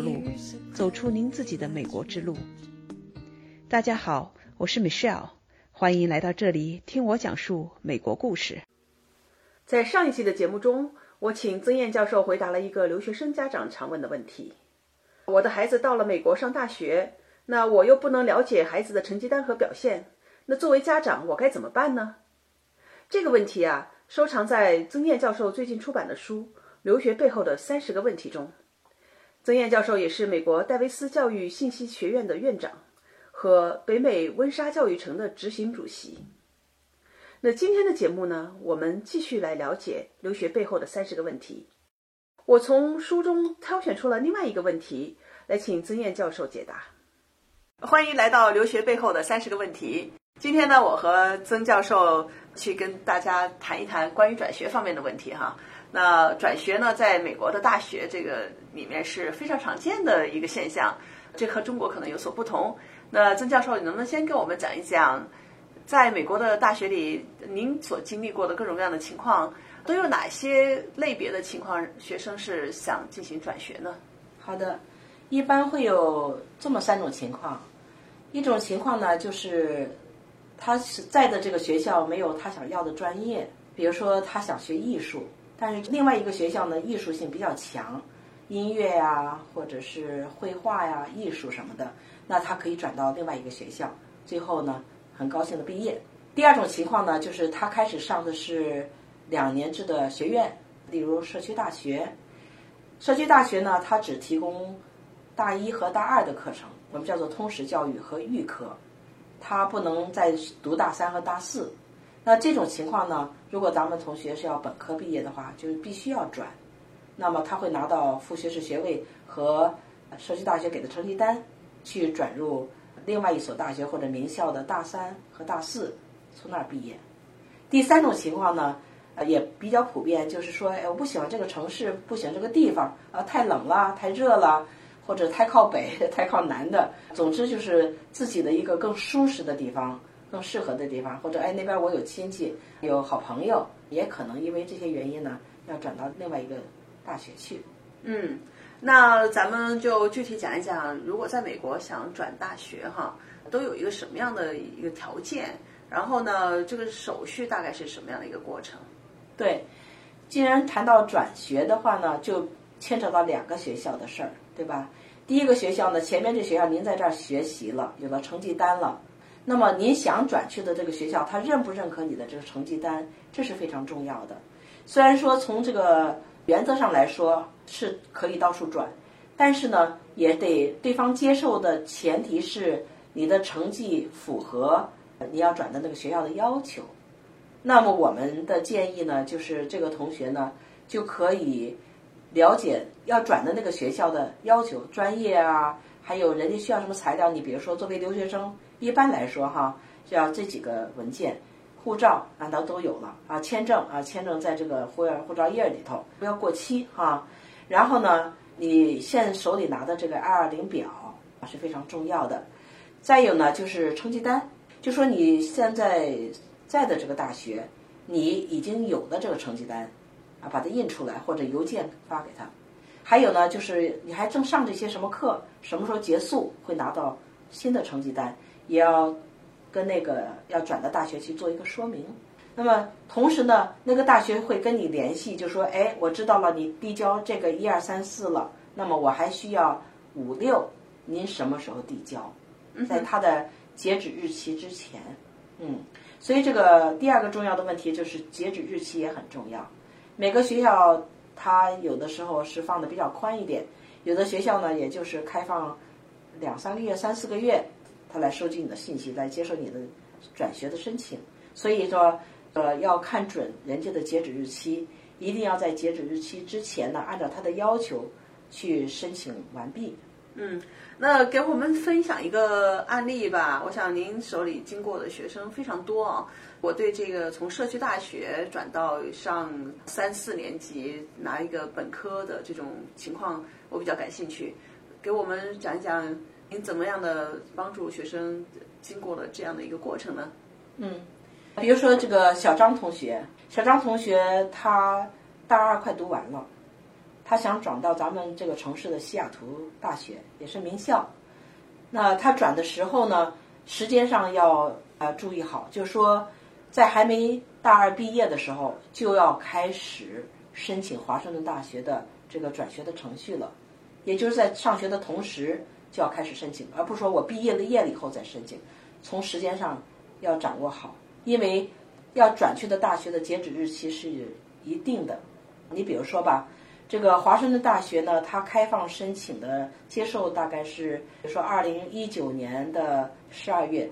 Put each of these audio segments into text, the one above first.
路，走出您自己的美国之路。大家好，我是 Michelle，欢迎来到这里听我讲述美国故事。在上一期的节目中，我请曾燕教授回答了一个留学生家长常问的问题：我的孩子到了美国上大学，那我又不能了解孩子的成绩单和表现，那作为家长，我该怎么办呢？这个问题啊，收藏在曾燕教授最近出版的书《留学背后的三十个问题》中。曾燕教授也是美国戴维斯教育信息学院的院长和北美温莎教育城的执行主席。那今天的节目呢，我们继续来了解留学背后的三十个问题。我从书中挑选出了另外一个问题，来请曾燕教授解答。欢迎来到留学背后的三十个问题。今天呢，我和曾教授去跟大家谈一谈关于转学方面的问题哈。那转学呢，在美国的大学这个里面是非常常见的一个现象，这和中国可能有所不同。那曾教授，你能不能先给我们讲一讲？在美国的大学里，您所经历过的各种各样的情况，都有哪些类别的情况？学生是想进行转学呢？好的，一般会有这么三种情况。一种情况呢，就是他是在的这个学校没有他想要的专业，比如说他想学艺术，但是另外一个学校呢，艺术性比较强，音乐呀，或者是绘画呀、艺术什么的，那他可以转到另外一个学校，最后呢。很高兴的毕业。第二种情况呢，就是他开始上的是两年制的学院，例如社区大学。社区大学呢，它只提供大一和大二的课程，我们叫做通识教育和预科，他不能再读大三和大四。那这种情况呢，如果咱们同学是要本科毕业的话，就必须要转。那么他会拿到副学士学位和社区大学给的成绩单，去转入。另外一所大学或者名校的大三和大四从那儿毕业。第三种情况呢，呃也比较普遍，就是说，哎，我不喜欢这个城市，不喜欢这个地方，啊，太冷了，太热了，或者太靠北，太靠南的，总之就是自己的一个更舒适的地方，更适合的地方，或者哎那边我有亲戚，有好朋友，也可能因为这些原因呢，要转到另外一个大学去。嗯。那咱们就具体讲一讲，如果在美国想转大学哈，都有一个什么样的一个条件？然后呢，这个手续大概是什么样的一个过程？对，既然谈到转学的话呢，就牵扯到两个学校的事儿，对吧？第一个学校呢，前面这学校您在这儿学习了，有了成绩单了，那么您想转去的这个学校，他认不认可你的这个成绩单，这是非常重要的。虽然说从这个原则上来说。是可以到处转，但是呢，也得对方接受的前提是你的成绩符合你要转的那个学校的要求。那么我们的建议呢，就是这个同学呢就可以了解要转的那个学校的要求、专业啊，还有人家需要什么材料。你比如说，作为留学生，一般来说哈，就要这几个文件：护照啊，都都有了啊，签证啊，签证在这个护照护照页里头，不要过期哈。然后呢，你现手里拿的这个 I-20 表啊是非常重要的。再有呢，就是成绩单，就说你现在在的这个大学，你已经有的这个成绩单，啊，把它印出来或者邮件发给他。还有呢，就是你还正上这些什么课，什么时候结束会拿到新的成绩单，也要跟那个要转的大学去做一个说明。那么同时呢，那个大学会跟你联系，就说：“哎，我知道了，你递交这个一二三四了。那么我还需要五六，您什么时候递交？在它的截止日期之前。嗯，所以这个第二个重要的问题就是截止日期也很重要。每个学校它有的时候是放的比较宽一点，有的学校呢，也就是开放两三个月、三四个月，他来收集你的信息，来接受你的转学的申请。所以说。呃，要看准人家的截止日期，一定要在截止日期之前呢，按照他的要求去申请完毕。嗯，那给我们分享一个案例吧。我想您手里经过的学生非常多啊。我对这个从社区大学转到上三四年级拿一个本科的这种情况，我比较感兴趣。给我们讲一讲您怎么样的帮助学生经过了这样的一个过程呢？嗯。比如说这个小张同学，小张同学他大二快读完了，他想转到咱们这个城市的西雅图大学，也是名校。那他转的时候呢，时间上要呃注意好，就是说，在还没大二毕业的时候，就要开始申请华盛顿大学的这个转学的程序了，也就是在上学的同时就要开始申请，而不是说我毕业了业了以后再申请。从时间上要掌握好，因为要转去的大学的截止日期是一定的。你比如说吧。这个华盛顿大学呢，它开放申请的接受大概是，比如说二零一九年的十二月，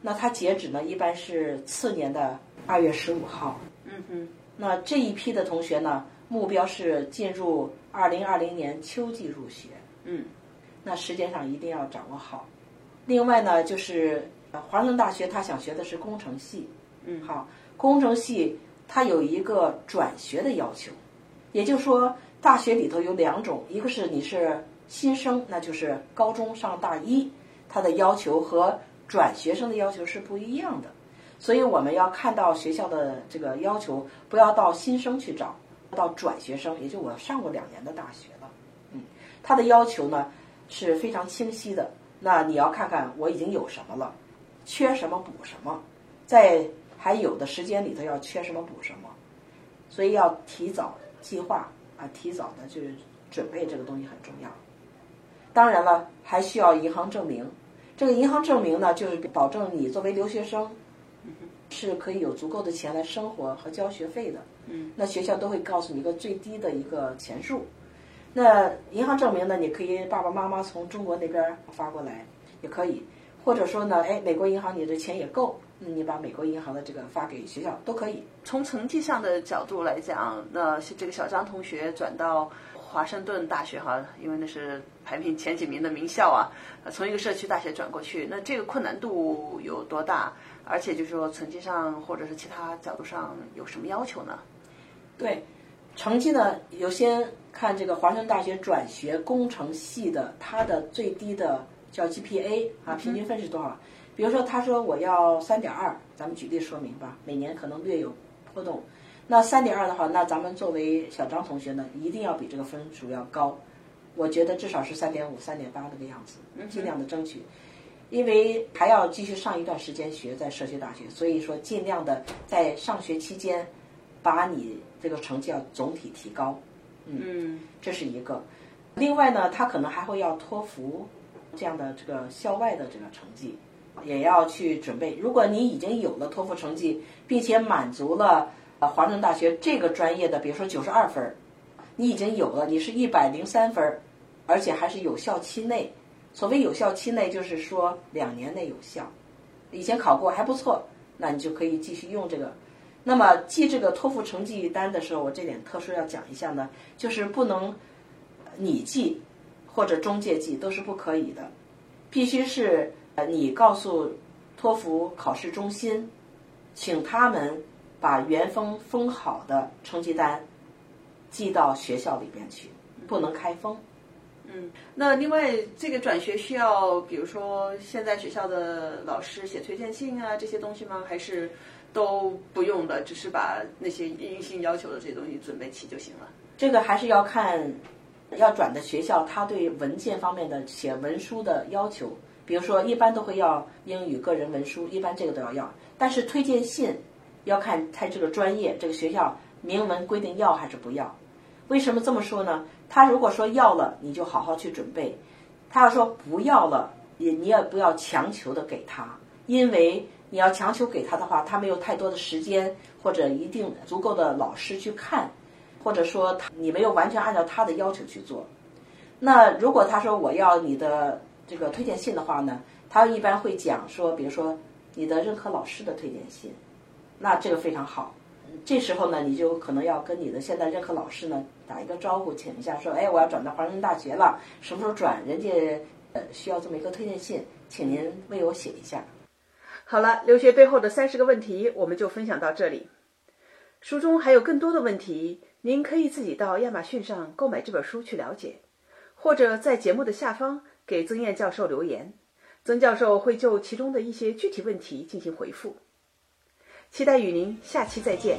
那它截止呢一般是次年的二月十五号。嗯哼。那这一批的同学呢，目标是进入二零二零年秋季入学。嗯。那时间上一定要掌握好。另外呢，就是华盛顿大学他想学的是工程系。嗯。好，工程系它有一个转学的要求，也就是说。大学里头有两种，一个是你是新生，那就是高中上大一，他的要求和转学生的要求是不一样的，所以我们要看到学校的这个要求，不要到新生去找，到转学生，也就我上过两年的大学了，嗯，他的要求呢是非常清晰的，那你要看看我已经有什么了，缺什么补什么，在还有的时间里头要缺什么补什么，所以要提早计划。啊，提早的就是准备这个东西很重要。当然了，还需要银行证明。这个银行证明呢，就是保证你作为留学生是可以有足够的钱来生活和交学费的。嗯。那学校都会告诉你一个最低的一个钱数。那银行证明呢，你可以爸爸妈妈从中国那边发过来也可以，或者说呢，哎，美国银行你的钱也够。那你把美国银行的这个发给学校都可以。从成绩上的角度来讲，那这个小张同学转到华盛顿大学哈，因为那是排名前几名的名校啊，从一个社区大学转过去，那这个困难度有多大？而且就是说成绩上或者是其他角度上有什么要求呢？对，成绩呢，有先看这个华盛顿大学转学工程系的，它的最低的叫 GPA 啊，平均分是多少？比如说，他说我要三点二，咱们举例说明吧。每年可能略有波动。那三点二的话，那咱们作为小张同学呢，一定要比这个分数要高。我觉得至少是三点五、三点八这个样子，尽量的争取。因为还要继续上一段时间学，在社区大学，所以说尽量的在上学期间，把你这个成绩要总体提高。嗯，这是一个。另外呢，他可能还会要托福这样的这个校外的这个成绩。也要去准备。如果你已经有了托福成绩，并且满足了呃华盛顿大学这个专业的，比如说九十二分，你已经有了，你是一百零三分，而且还是有效期内。所谓有效期内，就是说两年内有效。以前考过还不错，那你就可以继续用这个。那么记这个托福成绩单的时候，我这点特殊要讲一下呢，就是不能你记或者中介记都是不可以的，必须是。呃，你告诉托福考试中心，请他们把原封封好的成绩单寄到学校里边去，不能开封。嗯，那另外这个转学需要，比如说现在学校的老师写推荐信啊这些东西吗？还是都不用的，只是把那些硬性要求的这些东西准备齐就行了？这个还是要看要转的学校，他对文件方面的写文书的要求。比如说，一般都会要英语个人文书，一般这个都要要。但是推荐信要看他这个专业、这个学校明文规定要还是不要。为什么这么说呢？他如果说要了，你就好好去准备；他要说不要了，也你也不要强求的给他，因为你要强求给他的话，他没有太多的时间或者一定足够的老师去看，或者说他你没有完全按照他的要求去做。那如果他说我要你的。这个推荐信的话呢，他一般会讲说，比如说你的任课老师的推荐信，那这个非常好。这时候呢，你就可能要跟你的现在任课老师呢打一个招呼，请一下说，哎，我要转到华盛顿大学了，什么时候转？人家呃需要这么一个推荐信，请您为我写一下。好了，留学背后的三十个问题，我们就分享到这里。书中还有更多的问题，您可以自己到亚马逊上购买这本书去了解，或者在节目的下方。给曾燕教授留言，曾教授会就其中的一些具体问题进行回复。期待与您下期再见。